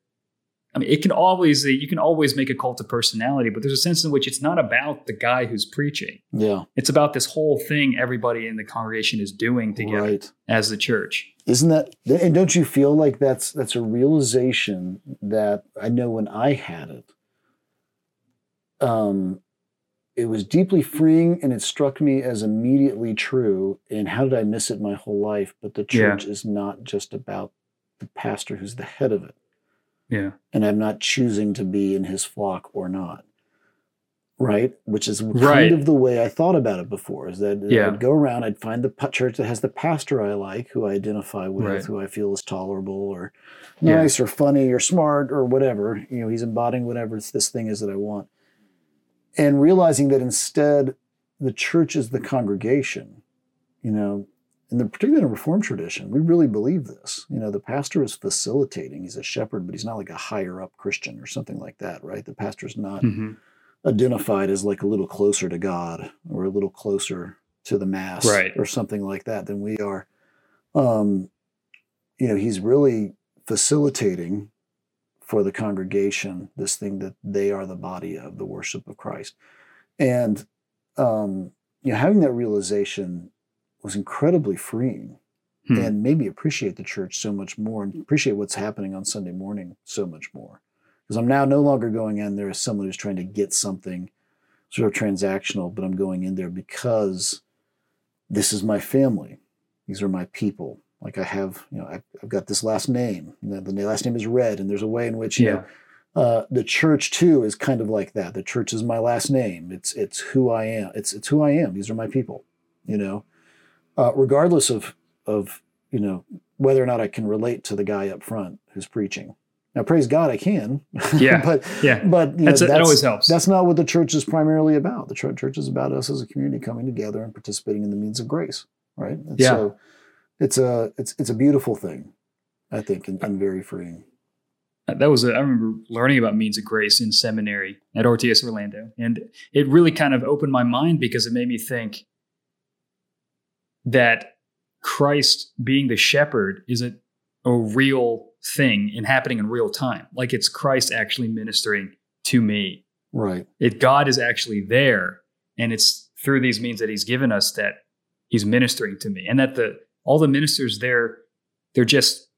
I mean, it can always, you can always make a cult of personality, but there's a sense in which it's not about the guy who's preaching. Yeah. It's about this whole thing everybody in the congregation is doing together right. as the church. Isn't that, and don't you feel like that's, that's a realization that I know when I had it, um, it was deeply freeing and it struck me as immediately true. And how did I miss it my whole life? But the church yeah. is not just about the pastor who's the head of it. Yeah. And I'm not choosing to be in his flock or not. Right. Which is kind right. of the way I thought about it before is that yeah. I'd go around, I'd find the church that has the pastor I like, who I identify with, right. who I feel is tolerable or nice yeah. or funny or smart or whatever. You know, he's embodying whatever this thing is that I want and realizing that instead the church is the congregation you know in the particularly in the reformed tradition we really believe this you know the pastor is facilitating he's a shepherd but he's not like a higher up christian or something like that right the pastor is not mm-hmm. identified as like a little closer to god or a little closer to the mass right. or something like that than we are um you know he's really facilitating for the congregation this thing that they are the body of the worship of Christ. And um, you know, having that realization was incredibly freeing Hmm. and made me appreciate the church so much more and appreciate what's happening on Sunday morning so much more. Because I'm now no longer going in there as someone who's trying to get something sort of transactional, but I'm going in there because this is my family. These are my people. Like I have, you know, I've, I've got this last name. The, the last name is Redd, and there's a way in which, you yeah. know, uh, the church too is kind of like that. The church is my last name. It's it's who I am. It's it's who I am. These are my people. You know, uh, regardless of of you know whether or not I can relate to the guy up front who's preaching. Now, praise God, I can. Yeah. but Yeah. but you know, That's, that always helps. that's not what the church is primarily about. The church, church is about us as a community coming together and participating in the means of grace, right? And Yeah. So it's a it's it's a beautiful thing, I think, and, and very freeing. Uh, that was a, I remember learning about means of grace in seminary at RTS Orlando, and it really kind of opened my mind because it made me think that Christ being the shepherd is a, a real thing and happening in real time. Like it's Christ actually ministering to me. Right. It God is actually there, and it's through these means that He's given us that He's ministering to me, and that the all the ministers there, they're just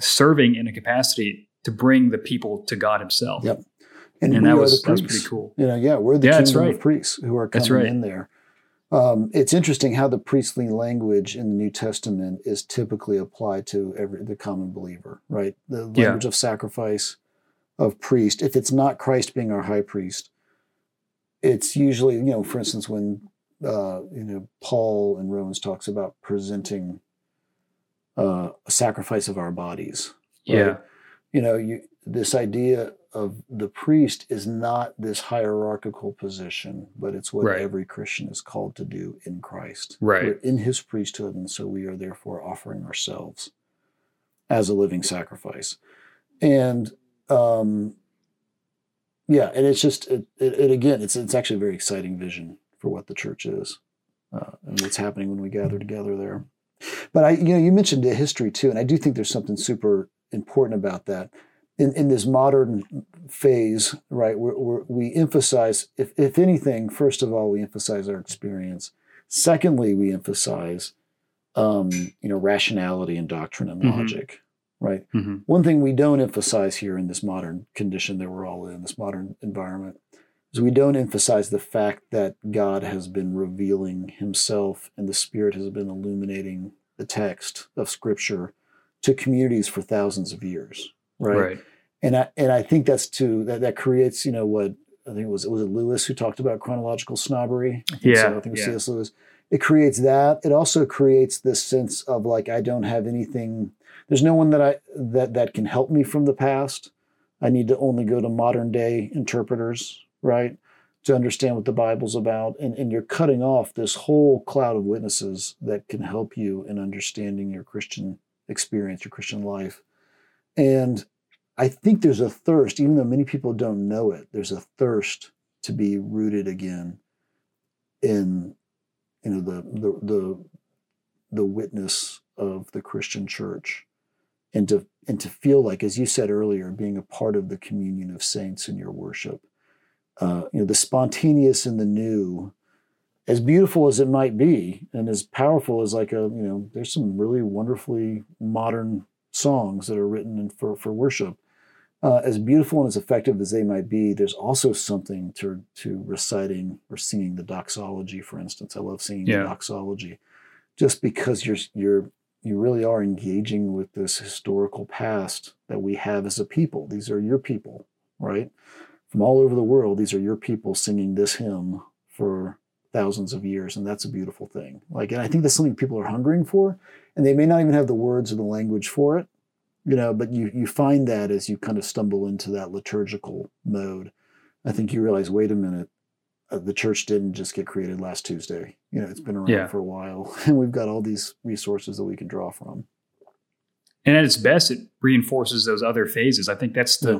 serving in a capacity to bring the people to God Himself. Yep. And, And that was that was pretty cool. You know, yeah, we're the Yeah, kingdom right. of priests who are coming right. in there. Um, it's interesting how the priestly language in the New Testament is typically applied to every the common believer, right? The Yeah. language of sacrifice, of priest. If it's not Christ being our high priest, it's usually, you know, for instance, when uh, you know Paul in Romans talks about presenting uh, a sacrifice of our bodies, right? Yeah, you know you this idea of the priest is not this hierarchical position but it's what Right. every christian is called to do in christ Right. we're in his priesthood and so we are therefore offering ourselves as a living sacrifice and um yeah and it's just it, it, it again it's it's actually a very exciting vision for what the church is uh, and what's happening when we gather together there but i you know you mentioned the history too and i do think there's something super important about that in, in this modern phase right we're, we're, we emphasize if, if anything first of all we emphasize our experience secondly we emphasize um, you know rationality and doctrine and Mhm. logic right Mhm. one thing we don't emphasize here in this modern condition that we're all in, this modern environment, is we don't emphasize the fact that God has been revealing himself and the Spirit has been illuminating the text of Scripture to communities for thousands of years. Right. right. And I and I think that's too that, that creates, you know, what I think it was it was it Lewis who talked about chronological snobbery? I Yeah, so. I think it was yeah. C.S. Lewis. It creates that. It also creates this sense of like I don't have anything there's no one that I that that can help me from the past. I need to only go to modern day interpreters, right? To understand what the Bible's about. And, and you're cutting off this whole cloud of witnesses that can help you in understanding your Christian experience, your Christian life. And I think there's a thirst, even though many people don't know it, there's a thirst to be rooted again in you know the the the, the witness of the Christian church and to and to feel like, as you said earlier, being a part of the communion of saints in your worship. Uh, you know, the spontaneous and the new, as beautiful as it might be, and as powerful as like a you know, there's some really wonderfully modern songs that are written for for worship. Uh, as beautiful and as effective as they might be, there's also something to to reciting or singing the doxology, for instance. I love singing Yeah. the doxology, just because you're you're you really are engaging with this historical past that we have as a people. These are your people, right? From all over the world, these are your people singing this hymn for thousands of years, and that's a beautiful thing. Like, and I think that's something people are hungering for, and they may not even have the words or the language for it, you know. But you you find that as you kind of stumble into that liturgical mode, I think you realize, wait a minute, uh, the church didn't just get created last Tuesday. You know, it's been around Yeah. for a while, and we've got all these resources that we can draw from. And at its best, it reinforces those other phases. I think that's the Yeah.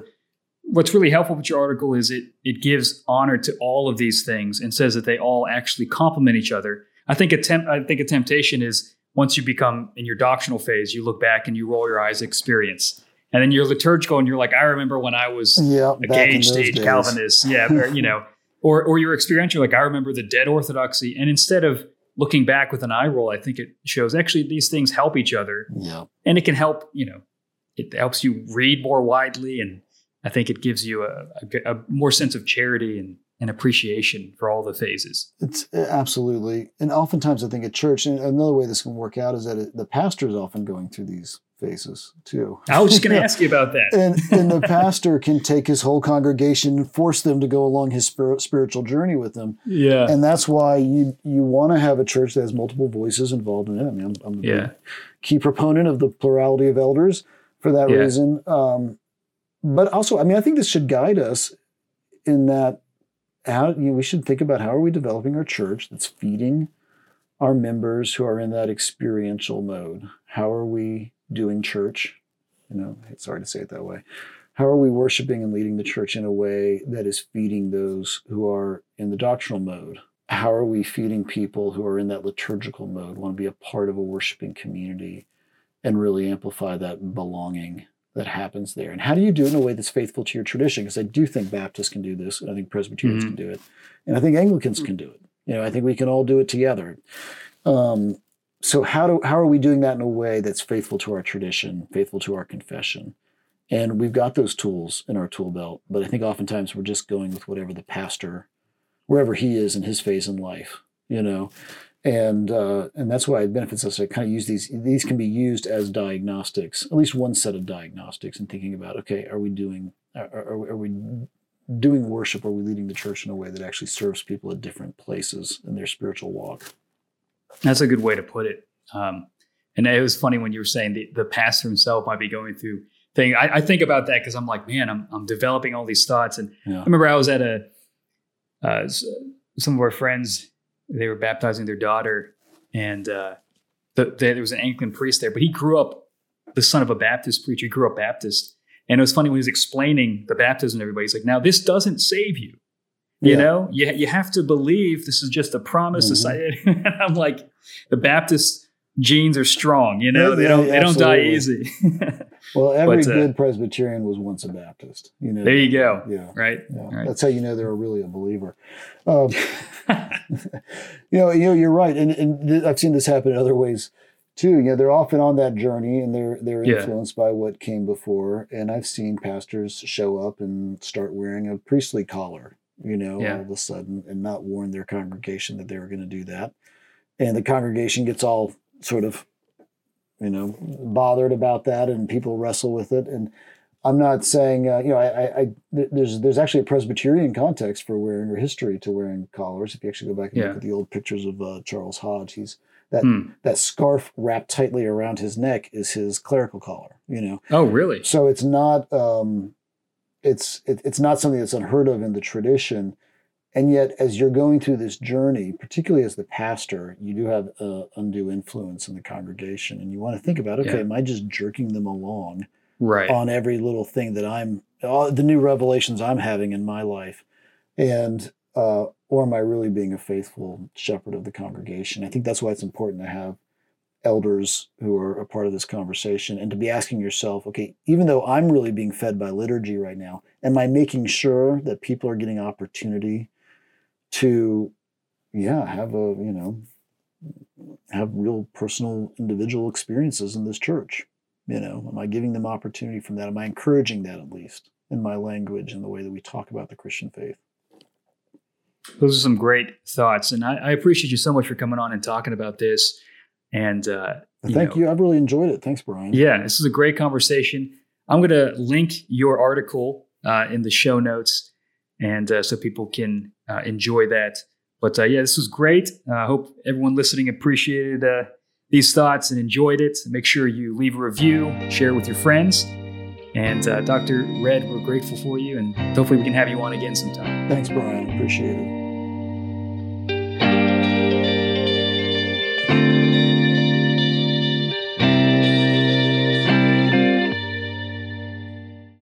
What's really helpful with your article is it it gives honor to all of these things and says that they all actually complement each other. I think a temp, I think a temptation is once you become in your doctrinal phase, you look back and you roll your eyes experience. and then you're liturgical and you're like, I remember when I was yeah, a cage stage days. Calvinist. Yeah. or, you know, or, or your experiential, like I remember the dead orthodoxy. And instead of looking back with an eye roll, I think it shows actually these things help each other. Yeah. And it can help, you know, it helps you read more widely. And I think it gives you a, a, a more sense of charity and, and appreciation for all the phases. It's absolutely. And oftentimes I think at church, and another way this can work out is that it, the pastor is often going through these phases too. I was just going to ask you about that. and, and the pastor can take his whole congregation and force them to go along his spirit, spiritual journey with them. Yeah. And that's why you you want to have a church that has multiple voices involved in it. I mean, I'm, I'm a yeah. key proponent of the plurality of elders for that Yeah. reason. Um, but also, I mean, I think this should guide us in that how you know, we should think about how are we developing our church that's feeding our members who are in that experiential mode. How are we doing church? You know, hard to say it that way. How are we worshiping and leading the church in a way that is feeding those who are in the doctrinal mode? How are we feeding people who are in that liturgical mode, want to be a part of a worshiping community and really amplify that belonging that happens there? And how do you do it in a way that's faithful to your tradition? Because I do think Baptists can do this, and I think Presbyterians Mhm. can do it, and I think Anglicans can do it. You know, I think we can all do it together. Um, so how do how are we doing that in a way that's faithful to our tradition, faithful to our confession? And we've got those tools in our tool belt, but I think oftentimes we're just going with whatever the pastor, wherever he is in his phase in life, you know, and uh, and that's why it benefits us to kind of use these. These can be used as diagnostics, at least one set of diagnostics, and thinking about okay, are we doing are, are, are we doing worship? Are we leading the church in a way that actually serves people at different places in their spiritual walk? That's a good way to put it. Um, and it was funny when you were saying the, the pastor himself might be going through thing. I, I think about that because I'm like, man, I'm, I'm developing all these thoughts. And Yeah. I remember I was at a, uh, some of our friends, they were baptizing their daughter and, uh, the, there was an Anglican priest there, but he grew up the son of a Baptist preacher. He grew up Baptist. And it was funny when he was explaining the baptism to everybody. He's like, now this doesn't save you. You Yeah. know, you, you have to believe this is just a promise. Mhm. Society. and I'm like, the Baptist genes are strong. You know, Yeah, they don't they don't die easy. Well, every But, uh, good Presbyterian was once a Baptist. You know. there you go. Yeah. Right. Yeah, Right. that's how you know they're really a believer. Um, you know, you know, you're right, and, and th- I've seen this happen in other ways too. You know, they're often on that journey, and they're they're Yeah. influenced by what came before. And I've seen pastors show up and start wearing a priestly collar. You know, Yeah. all of a sudden, and not warn their congregation that they were going to do that, and the congregation gets all sort of, you know, bothered about that, and people wrestle with it, and I'm not saying uh, you know I, I, there's there's actually a Presbyterian context for wearing or history to wearing collars. If you actually go back and Yeah. look at the old pictures of uh, Charles Hodge, he's that Hmm. that scarf wrapped tightly around his neck is his clerical collar. You know, Oh, really? so it's not um, it's it, it's not something that's unheard of in the tradition. And yet, as you're going through this journey, particularly as the pastor, you do have uh, undue influence in the congregation, and you want to think about, okay, Yeah. am I just jerking them along? Right. on every little thing that I'm, all the new revelations I'm having in my life, and uh, or am I really being a faithful shepherd of the congregation? I think that's why it's important to have elders who are a part of this conversation and to be asking yourself, okay, even though I'm really being fed by liturgy right now, am I making sure that people are getting opportunity to, yeah, have a you know, have real personal individual experiences in this church? You know, am I giving them opportunity from that? Am I encouraging that at least in my language and the way that we talk about the Christian faith? Those are some great thoughts, and I, I appreciate you so much for coming on and talking about this. And uh, you Thank know, you. I've really enjoyed it. Thanks, Brian. Yeah, this is a great conversation. I'm going to link your article uh, in the show notes, and uh, so people can uh, enjoy that. But uh, yeah, this was great. I hope everyone listening appreciated these thoughts and enjoyed it. Make sure you leave a review, share with your friends. And uh, Dr. Redd, we're grateful for you, and hopefully we can have you on again sometime. Thanks, Brian. Appreciate it.